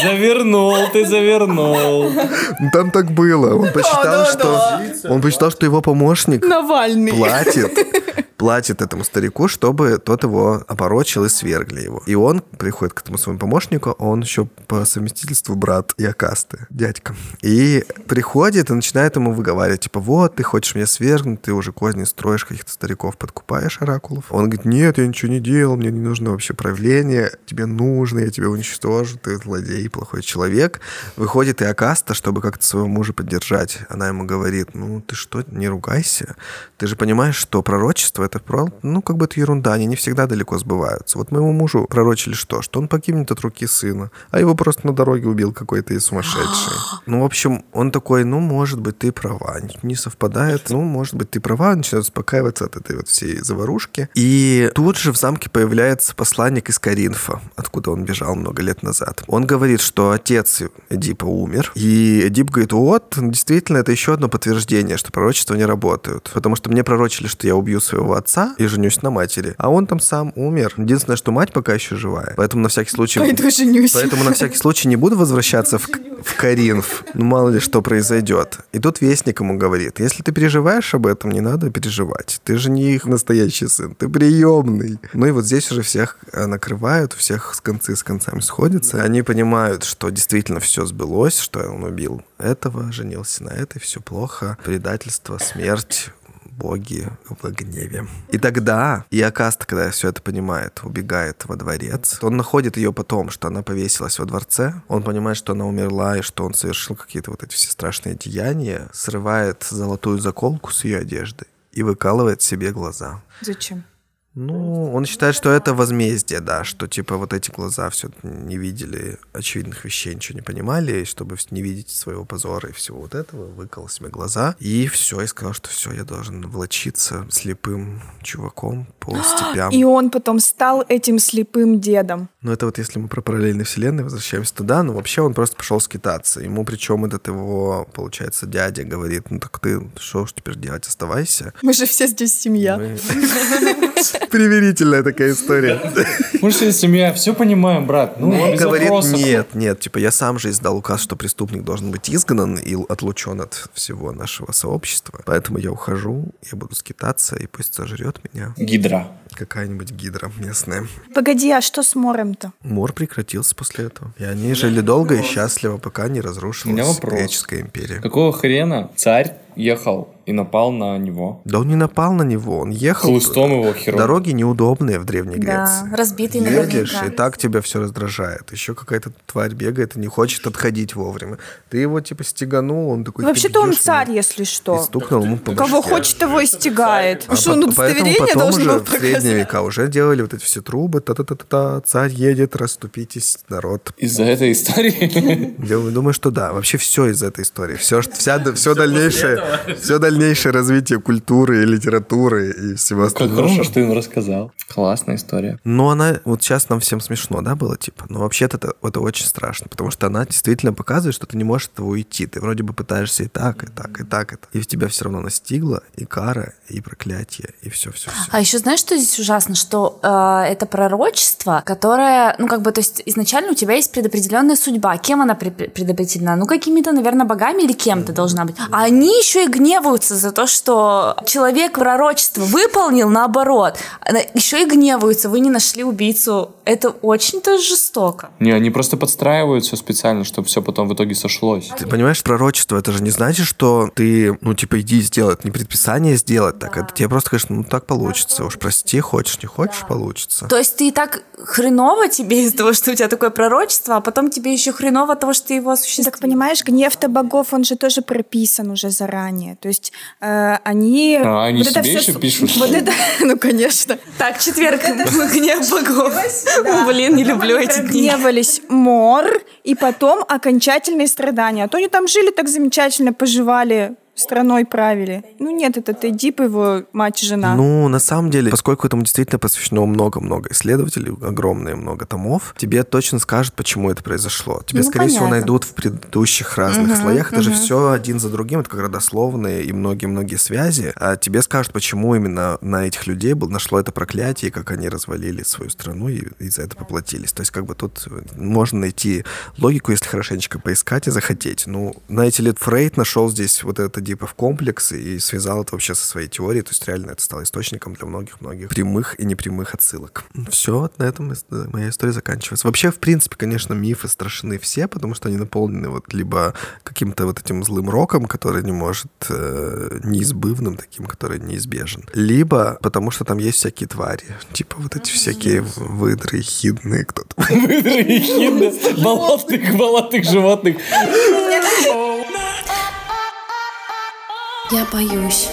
завернул, ты завернул. Ну, Там так было. Он посчитал, что... Он посчитал, что его помощник Навальный. платит, платит этому старику, чтобы тот его опорочил и свергли его. И он приходит к этому своему помощнику, он еще по совместительству брат Якасты, дядька. И приходит и начинает ему выговаривать, типа, вот, ты хочешь меня свергнуть, ты уже козни строишь, каких-то стариков подкупаешь, оракулов. Он говорит, нет, я ничего не делал, мне не нужно вообще правление, тебе нужно, я тебя уничтожу, ты злодей, плохой человек. Выходит и Акаста, чтобы как-то своего мужа поддержать. Она ему говорит, ну, ты что, не ругайся, ты же понимаешь, что пророчество это, про- ну, как бы это ерунда, они не всегда далеко сбываются. Вот моему мужу пророчили что? Что он погибнет от руки сына, а его просто на дороге убил какой-то из сумасшедший. Ну, в общем, он такой, ну, может быть, ты права, не совпадает, ну, может быть, ты права, начинает успокаиваться от этой вот всей заварушки. И тут же в замке появляется посланник из Каринфа, откуда он бежал много лет назад. Он говорит, что отец Эдипа умер, и Эдип говорит, вот, действительно, это еще одно подтверждение, что пророчества не работают, потому что мне пророчили, что я убью своего отца и женюсь на матери. А он там сам умер. Единственное, что мать пока еще живая. Поэтому на всякий случай... Пойду женюсь. Поэтому на всякий случай не буду возвращаться в, в Каринф. Ну, мало ли что произойдет. И тут вестник ему говорит, если ты переживаешь об этом, не надо переживать. Ты же не их настоящий сын, ты приемный. Ну и вот здесь уже всех э, накрывают, у всех с концы с концами сходятся. Они понимают, что действительно все сбылось, что он убил этого, женился на этой, все плохо. Предательство, смерть, боги в гневе. И тогда Иокаст, когда все это понимает, убегает во дворец. Он находит ее потом, что она повесилась во дворце. Он понимает, что она умерла и что он совершил какие-то вот эти все страшные деяния. Срывает золотую заколку с ее одежды и выкалывает себе глаза. Зачем? Ну, он считает, что это возмездие, да, что типа вот эти глаза все не видели очевидных вещей, ничего не понимали, и чтобы не видеть своего позора и всего вот этого, выкол себе глаза, и все, и сказал, что все, я должен влочиться слепым чуваком по степям. И он потом стал этим слепым дедом. Ну, это вот если мы про параллельные вселенные возвращаемся туда, но вообще он просто пошел скитаться. Ему причем этот его, получается, дядя говорит, ну так ты что ж теперь делать, оставайся. Мы же все здесь семья. Мы- Примирительная такая история. Мы же семья, все понимаем, брат. Ну, Он говорит, вопросов. нет, нет, типа я сам же издал указ, что преступник должен быть изгнан и отлучен от всего нашего сообщества. Поэтому я ухожу, я буду скитаться, и пусть сожрет меня Гидра. какая-нибудь гидра местная. Погоди, а что с морем-то? Мор прекратился после этого. И они жили долго и счастливо, пока не разрушилась греческая империя. Какого хрена царь ехал и напал на него? Да он не напал на него, он ехал. Хлыстом его хером. Дороги неудобные в Древней Да, Греции. разбитый Едешь, наверняка. и так тебя все раздражает. Еще какая-то тварь бегает и не хочет отходить вовремя. Ты его типа стеганул, он такой... Вообще-то он царь, меня. если И что. стукнул ему по Кого хочет, того и стягает. А Что он удостоверение потом должен уже был в средние показать? века уже делали вот эти все трубы, та-та-та-та, царь едет, расступитесь, народ. Из-за этой истории? Я думаю, что да. Вообще все из этой истории. Все, вся, все дальнейшее, все дальнейшее развитие культуры и литературы и всего Как остального. хорошо, что ты им рассказал. Классная история. Но она, вот сейчас нам всем смешно, да, было, типа? Но вообще-то это, это очень страшно, потому что она действительно показывает, что ты не можешь от этого уйти. Ты вроде бы пытаешься и так, и так, и так, и так. И в тебя все равно настигло и кара, и проклятие, и все-все-все. А еще знаешь, что здесь ужасно? Что э, это пророчество, которое, ну, как бы, то есть изначально у тебя есть предопределенная судьба. Кем она пре- предопределена? Ну, какими-то, наверное, богами или кем-то должна быть. А они еще и гневаются за то, что человек пророчество выполнил наоборот. Еще и гневаются, вы не нашли убийцу. Это очень-то жестоко. Не, они просто подстраивают все специально, чтобы все потом в итоге сошлось. Ты понимаешь, пророчество, это же не значит, что ты, ну, типа, иди сделай. Это не предписание сделать так. Это тебе просто, конечно, ну, так получится. Уж прости, хочешь, не хочешь, получится. То есть ты и так хреново тебе из-за того, что у тебя такое пророчество, а потом тебе еще хреново от того, что ты его осуществил. Так понимаешь, гнев-то богов, он же тоже прописан уже заранее. То есть э, они... А, они себе всё еще пишут, Вот это, ну, конечно. Так, четверг. Гнев богов. Блин, не люблю эти дни. Гневались мор, и потом окончательные страдания. А то они там жили так замечательно, поживали, страной правили. Ну нет, это Эдип, его мать и жена. Ну, на самом деле, поскольку этому действительно посвящено много-много исследователей, огромное много томов, тебе точно скажут, почему это произошло. Тебе, Ну, скорее всего, понятно. найдут в предыдущих разных слоях. Это же все один за другим, это как родословные и многие-многие связи. А тебе скажут, почему именно на этих людей был, нашло это проклятие, как они развалили свою страну и, и за это поплатились. То есть, как бы тут можно найти логику, если хорошенечко поискать и захотеть. Ну, знаете ли, Фрейд нашел здесь вот этот Эдипов комплекс и связал это вообще со своей теорией. То есть, реально это стало источником для многих-многих прямых и непрямых отсылок. Все, вот на этом ис- моя история заканчивается. Вообще, в принципе, конечно, мифы страшны все, потому что они наполнены вот либо каким-то вот этим злым роком, который не может, э, неизбывным таким, который неизбежен, либо потому что там есть всякие твари, типа вот эти всякие выдры, хидные, кто-то. Ехидно. Болотных, болотных животных. Я боюсь.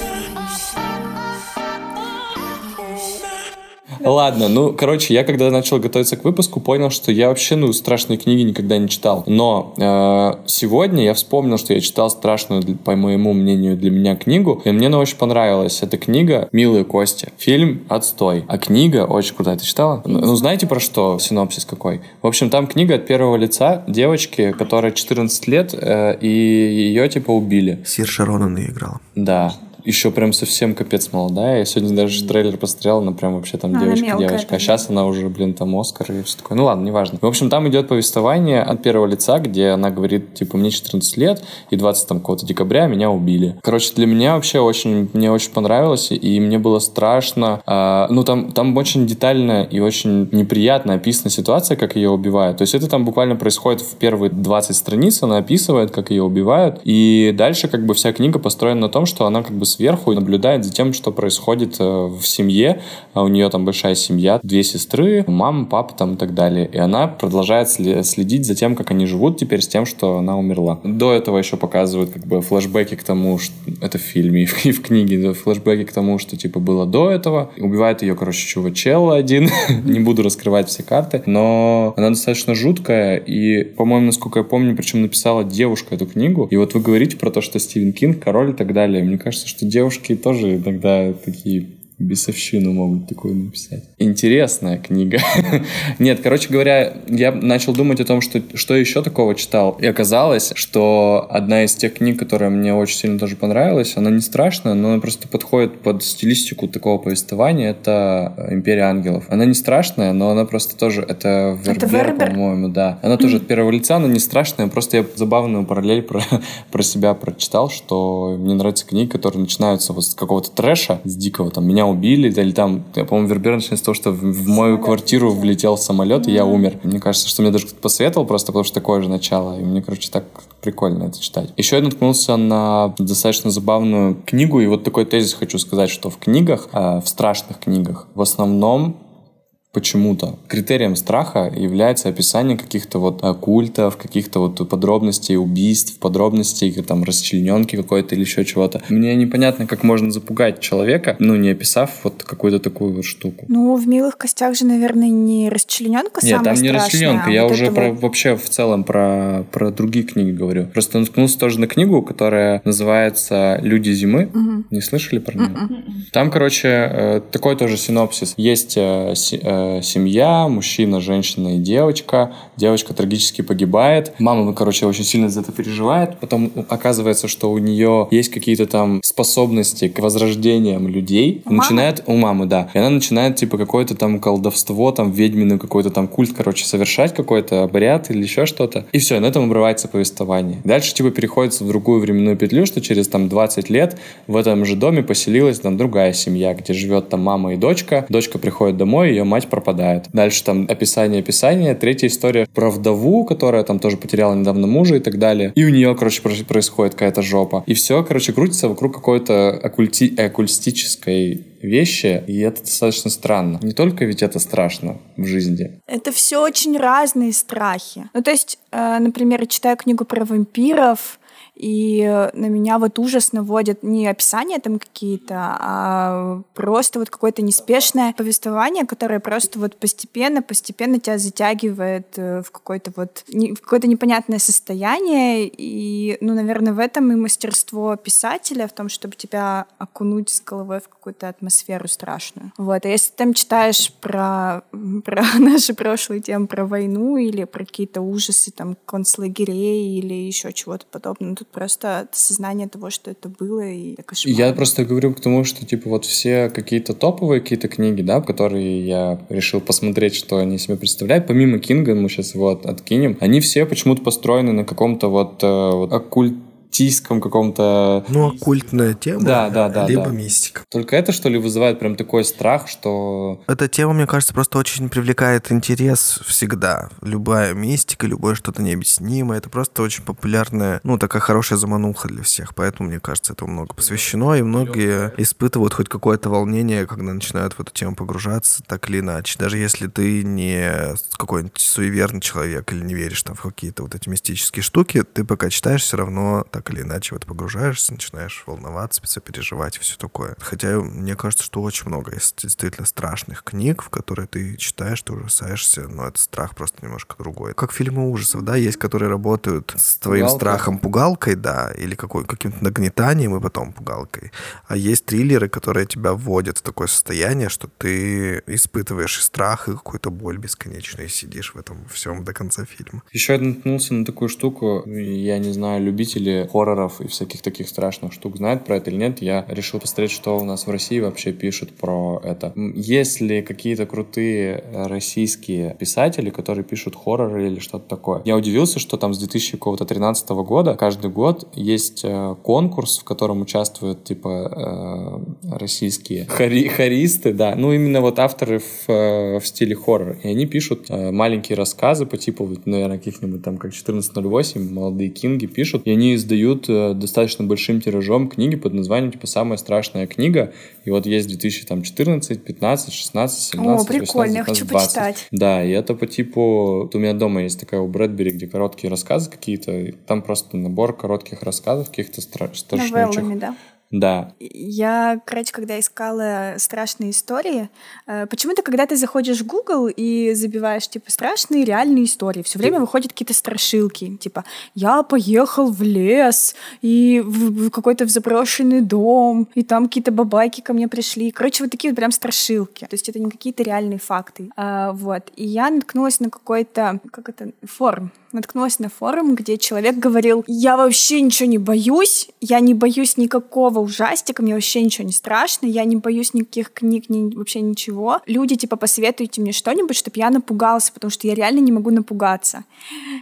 Ладно, ну, короче, я когда начал готовиться к выпуску, понял, что я вообще, ну, страшные книги никогда не читал. Но э, сегодня я вспомнил, что я читал страшную, по моему мнению, для меня книгу, и мне она очень понравилась. Это книга «Милые кости». Фильм «Отстой». А книга очень крутая. Ты читала? Ну, знаете про что? Синопсис какой? В общем, там книга от первого лица девочки, которая 14 лет, э, и ее, типа, убили. Сир Шаронан играл. Да. Еще прям совсем капец молодая. Я сегодня даже трейлер посмотрел, она прям вообще там девочка-девочка. А сейчас она уже, блин, там Оскар и все такое. Ну ладно, неважно. В общем, там идет повествование от первого лица, где она говорит, типа, мне 14 лет, и 20 там какого-то декабря меня убили. Короче, для меня вообще очень, мне очень понравилось, и мне было страшно. А, ну, там, там очень детально и очень неприятно описана ситуация, как ее убивают. То есть это там буквально происходит в первые 20 страниц, она описывает, как ее убивают, и дальше как бы вся книга построена на том, что она как бы сверху наблюдает за тем, что происходит э, в семье, а у нее там большая семья, две сестры, мама, папа там и так далее. И она продолжает следить за тем, как они живут теперь с тем, что она умерла. До этого еще показывают как бы флешбеки к тому, что это в фильме и в, и книге, флешбеки к тому, что типа было до этого. Убивает ее, короче, чувачел один. Не буду раскрывать все карты, но она достаточно жуткая и, по-моему, насколько я помню, причем написала девушка эту книгу. И вот вы говорите про то, что Стивен Кинг, король и так далее. Мне кажется, что девушки тоже иногда такие бесовщину могут такое написать. Интересная книга. Нет, короче говоря, я начал думать о том, что, что еще такого читал. И оказалось, что одна из тех книг, которая мне очень сильно тоже понравилась, она не страшная, но она просто подходит под стилистику такого повествования. Это «Империя ангелов». Она не страшная, но она просто тоже... Это Вербер, Вербер? по-моему, да. Она тоже от первого лица, но не страшная. Просто я забавную параллель про, про себя прочитал, что мне нравятся книги, которые начинаются вот с какого-то трэша, с дикого, там, меня убили, или там, я, по-моему, Вербер начинается с того, что в, в мою квартиру влетел самолет, и я умер. Мне кажется, что мне даже кто-то посоветовал просто, потому что такое же начало, и мне, короче, так прикольно это читать. Еще я наткнулся на достаточно забавную книгу, и вот такой тезис хочу сказать, что в книгах, э, в страшных книгах, в основном почему-то критерием страха является описание каких-то вот э, культов, каких-то вот подробностей убийств, подробностей там расчлененки какой-то или еще чего-то. Мне непонятно, как можно запугать человека, ну, не описав вот какую-то такую вот штуку. Ну, в «Милых костях» же, наверное, не расчлененка Нет, самая там не страшная, расчлененка, а я вот уже про, вот. вообще в целом про, про другие книги говорю. Просто наткнулся тоже на книгу, которая называется «Люди зимы». Не слышали про нее? Там, короче, э, такой тоже синопсис. Есть э, се- семья, мужчина, женщина и девочка. Девочка трагически погибает. Мама, ну, короче, очень сильно за это переживает. Потом оказывается, что у нее есть какие-то там способности к возрождениям людей. У мамы? Начинает у мамы, да. И она начинает, типа, какое-то там колдовство, там, ведьмину какой-то там культ, короче, совершать какой-то обряд или еще что-то. И все, на этом обрывается повествование. Дальше, типа, переходится в другую временную петлю, что через там 20 лет в этом же доме поселилась там другая семья, где живет там мама и дочка. Дочка приходит домой, ее мать пропадает. Дальше там описание, описание. Третья история про вдову, которая там тоже потеряла недавно мужа и так далее. И у нее, короче, про- происходит какая-то жопа. И все, короче, крутится вокруг какой-то оккульти- оккультической вещи, и это достаточно странно. Не только ведь это страшно в жизни. Это все очень разные страхи. Ну, то есть, э, например, читаю книгу про вампиров, и э, на меня вот ужас наводит не описания там какие-то, а просто вот какое-то неспешное повествование, которое просто вот постепенно, постепенно тебя затягивает э, в какое-то вот в какое-то непонятное состояние. И, ну, наверное, в этом и мастерство писателя, в том, чтобы тебя окунуть с головой в какую-то атмосферу страшную. Вот. А если ты там читаешь про, про наши прошлые темы, про войну или про какие-то ужасы там концлагерей или еще чего-то подобного, тут просто осознание того, что это было, и кошмар. Я просто говорю к тому, что типа вот все какие-то топовые какие-то книги, да, которые я решил посмотреть, что они себе представляют, помимо Кинга, мы сейчас его от- откинем, они все почему-то построены на каком-то вот, э, вот оккультистском каком-то... Ну, оккультная тема, Да, да, да, либо да. мистика. Только это, что ли, вызывает прям такой страх, что... Эта тема, мне кажется, просто очень привлекает интерес всегда. Любая мистика, любое что-то необъяснимое. Это просто очень популярная, ну, такая хорошая замануха для всех. Поэтому, мне кажется, этому много посвящено. И многие испытывают хоть какое-то волнение, когда начинают в эту тему погружаться, так или иначе. Даже если ты не какой-нибудь суеверный человек или не веришь там в какие-то вот эти мистические штуки, ты пока читаешь, все равно так или иначе в это погружаешься, начинаешь волноваться, сопереживать и все такое. Хотя мне кажется, что очень много есть действительно страшных книг, в которые ты читаешь, ты ужасаешься, но это страх просто немножко другой. Как фильмы ужасов, да, есть, которые работают с твоим Пугалка. страхом пугалкой, да, или какой, каким-то нагнетанием и потом пугалкой. А есть триллеры, которые тебя вводят в такое состояние, что ты испытываешь и страх, и какую-то боль бесконечную, и сидишь в этом всем до конца фильма. Еще я наткнулся на такую штуку, я не знаю, любители хорроров и всяких таких страшных штук знают про это или нет. Я решил посмотреть, что у нас в России вообще пишут про это. Есть ли какие-то крутые российские писатели, которые пишут хорроры или что-то такое? Я удивился, что там с 2013 года каждый год есть э, конкурс, в котором участвуют типа э, российские хари харисты, да, ну именно вот авторы в, э, в стиле хоррор. И они пишут маленькие рассказы по типу, наверное, каких-нибудь там как 1408, молодые кинги пишут, и они издают достаточно большим тиражом книги под названием типа «Самая страшная книга», и вот есть 2014, 15, 16, 17, О, прикольно, 18, 19, я хочу 20. почитать. Да, и это по типу... У меня дома есть такая у Брэдбери, где короткие рассказы какие-то, там просто набор коротких рассказов каких-то страшных. Новеллами, да? Да. Я, короче, когда искала страшные истории, э, почему-то, когда ты заходишь в Google и забиваешь, типа, страшные реальные истории, все время выходят какие-то страшилки, типа, я поехал в лес и в какой-то в заброшенный дом, и там какие-то бабайки ко мне пришли. Короче, вот такие вот прям страшилки. То есть это не какие-то реальные факты. А, вот. И я наткнулась на какой-то, как это, форум, наткнулась на форум, где человек говорил, я вообще ничего не боюсь, я не боюсь никакого ужастика, мне вообще ничего не страшно, я не боюсь никаких книг, ни, вообще ничего. Люди, типа, посоветуйте мне что-нибудь, чтобы я напугался, потому что я реально не могу напугаться.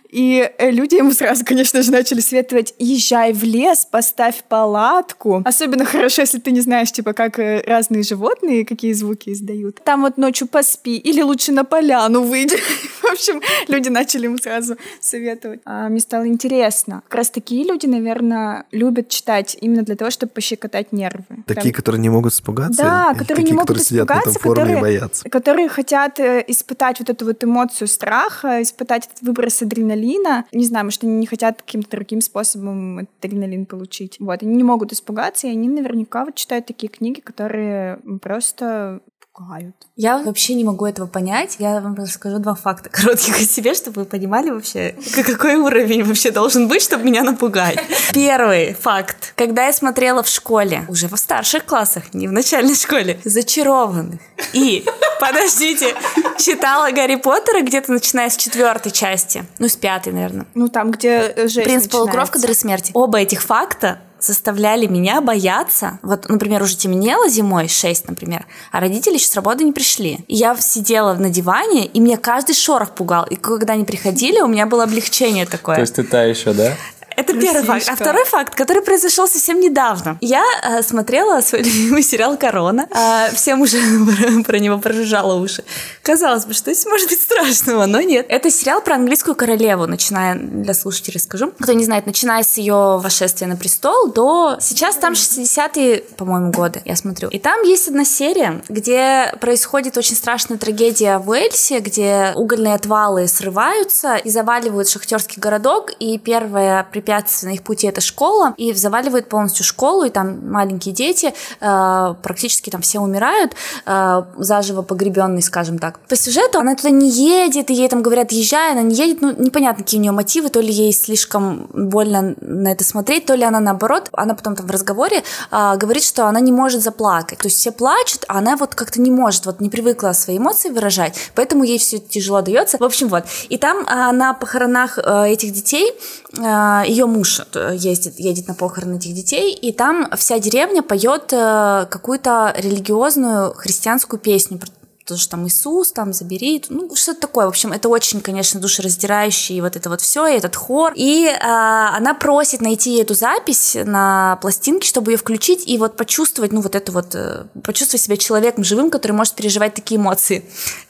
И э, люди ему сразу, конечно же, начали советовать, езжай в лес, поставь палатку. Особенно хорошо, если ты не знаешь, типа, как э, разные животные, какие звуки издают. Там вот ночью поспи, или лучше на поляну выйди. В общем, люди начали ему сразу советовать. А мне стало интересно. Как раз такие люди, наверное, любят читать именно для того, чтобы пощекотать нервы. Такие, Прям... которые не могут испугаться? Да, которые такие, не могут которые испугаться, сидят на этом которые, и боятся. которые хотят э, испытать вот эту вот эмоцию страха, испытать этот выброс адреналина. Не знаю, может, они не хотят каким-то другим способом адреналин получить. Вот, они не могут испугаться, и они наверняка вот читают такие книги, которые просто пугают. Я вообще не могу этого понять. Я вам расскажу два факта коротких о себе, чтобы вы понимали вообще, какой уровень вообще должен быть, чтобы меня напугать. Первый факт. Когда я смотрела в школе, уже в старших классах, не в начальной школе, зачарованных. И, подождите, читала Гарри Поттера где-то начиная с четвертой части. Ну, с пятой, наверное. Ну, там, где жизнь Принц полукровка, дары смерти. Оба этих факта заставляли меня бояться. Вот, например, уже темнело зимой, 6, например, а родители еще с работы не пришли. И я сидела на диване, и меня каждый шорох пугал. И когда они приходили, у меня было облегчение такое. То есть ты та еще, да? Это первый факт. А второй факт, который произошел совсем недавно. Я э, смотрела свой любимый сериал «Корона». Э, всем уже про него прожужжало уши. Казалось бы, что здесь может быть страшного, но нет. Это сериал про английскую королеву, начиная, для слушателей скажу. Кто не знает, начиная с ее восшествия на престол до... Сейчас там 60-е, по-моему, годы, я смотрю. И там есть одна серия, где происходит очень страшная трагедия в Уэльсе, где угольные отвалы срываются и заваливают шахтерский городок, и первая препятствие на их пути это школа, и заваливает полностью школу, и там маленькие дети, э, практически там все умирают, э, заживо погребенные, скажем так. По сюжету она туда не едет, и ей там говорят, езжай, она не едет, ну непонятно, какие у нее мотивы, то ли ей слишком больно на это смотреть, то ли она наоборот, она потом там в разговоре э, говорит, что она не может заплакать. То есть все плачут, а она вот как-то не может, вот не привыкла свои эмоции выражать, поэтому ей все тяжело дается. В общем, вот. И там э, на похоронах э, этих детей э, ее муж э, ездит, едет на похороны этих детей, и там вся деревня поет э, какую-то религиозную христианскую песню потому что там Иисус, там забери, ну что-то такое. В общем, это очень, конечно, душераздирающий вот это вот все, и этот хор. И э, она просит найти эту запись на пластинке, чтобы ее включить и вот почувствовать, ну вот это вот, э, почувствовать себя человеком живым, который может переживать такие эмоции.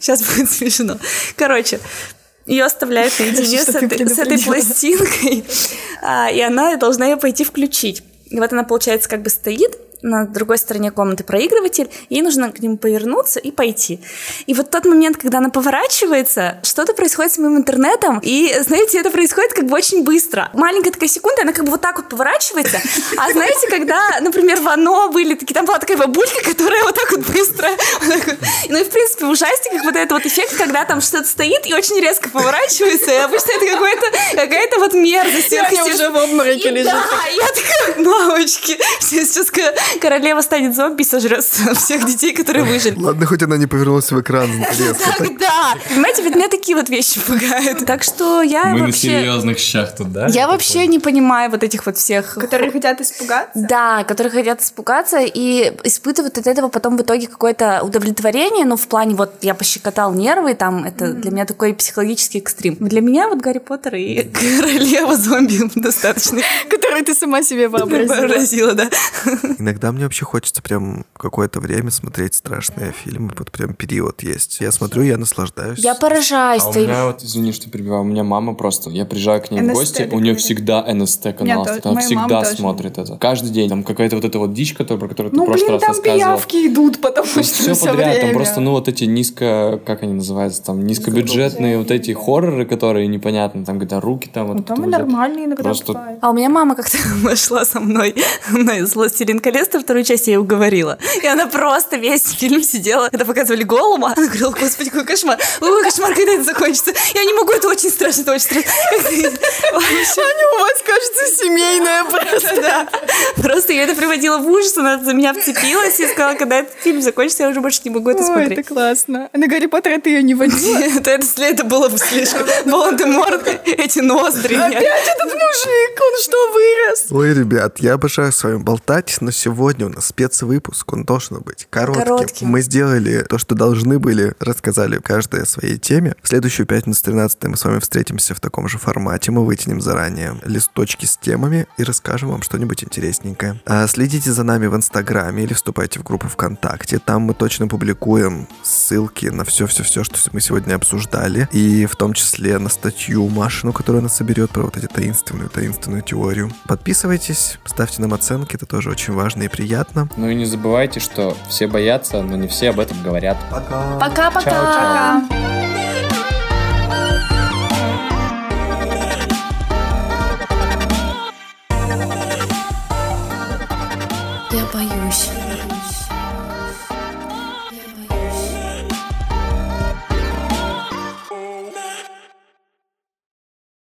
Сейчас будет смешно. Короче, ее оставляют наедине с этой, с этой пластинкой, а, и она должна ее пойти включить. И вот она, получается, как бы стоит, на другой стороне комнаты проигрыватель, и ей нужно к нему повернуться и пойти. И вот тот момент, когда она поворачивается, что-то происходит с моим интернетом, и, знаете, это происходит как бы очень быстро. Маленькая такая секунда, она как бы вот так вот поворачивается, а знаете, когда, например, в «Оно» были такие, там была такая бабулька, которая вот так вот быстро, вот так вот. ну и, в принципе, в ужастиках вот этот вот эффект, когда там что-то стоит и очень резко поворачивается, и обычно это какая-то вот мерзость. Я уже в обмороке лежит. Да, я такая, мамочки, сейчас королева станет зомби и сожрет всех детей, которые выжили. Ладно, хоть она не повернулась в экран резко. так. Да, понимаете, ведь меня такие вот вещи пугают. Так что я Мы на серьезных щах тут, да? Я вообще не понимаю вот этих вот всех... Которые хотят испугаться? Да, которые хотят испугаться и испытывают от этого потом в итоге какое-то удовлетворение, ну, в плане вот я пощекотал нервы, там, это для меня такой психологический экстрим. Для меня вот Гарри Поттер и королева зомби достаточно Которые ты сама себе вообразила. вообразила, да. Иногда мне вообще хочется прям какое-то время смотреть страшные фильмы. Вот прям период есть. Я смотрю, я наслаждаюсь. Я поражаюсь А у твоим... меня вот, извини, что перебиваю, у меня мама просто, я приезжаю к ней в НСТ гости, ты у нее всегда НСТ канал, тоже- она всегда тоже. смотрит это. Каждый день, там какая-то вот эта вот дичь, которая, про которую ты Ну, в прошлый блин, раз там рассказывал. пиявки идут, потому что все все подряд, там время. просто, ну, вот эти низко, как они называются, там, низкобюджетные вот эти хорроры, которые непонятно, там, когда руки там вот Ну, там и вот нормальные иногда Просто- бывают. А у меня мама как-то шла со мной на «Властелин колец», на вторую часть я ей уговорила. И она просто весь фильм сидела, когда показывали голума. Она говорила, господи, какой кошмар. Ой, кошмар, когда это закончится? Я не могу, это очень страшно, это очень страшно. Они у вас, кажется, семейная просто. да. Просто я это приводила в ужас, она за меня вцепилась и сказала, когда этот фильм закончится, я уже больше не могу это Ой, смотреть. это классно. А на Гарри Поттера ты ее не водила? Это, это, было бы слишком. Волан-де-Морт, эти ноздри. нет. Опять этот мужик, он что, вырос? Ой, ребят, я обожаю с вами болтать, но сегодня у нас спецвыпуск, он должен быть коротким. Коротким. Мы сделали то, что должны были, рассказали каждой о своей теме. В следующую пятницу 13 мы с вами встретимся в таком же формате. Мы вытянем заранее листочки с темами и расскажем вам что-нибудь интересненькое. А следите за нами в Инстаграме или вступайте в группу ВКонтакте. Там мы точно публикуем ссылки на все-все-все, что мы сегодня обсуждали. И в том числе на статью Машину, которая нас соберет про вот эти таинственную, таинственную теорию. Подписывайтесь, ставьте нам оценки, это тоже очень важно и приятно. Ну и не забывайте, что все боятся, но не все об этом говорят. Пока! Пока-пока. Я боюсь.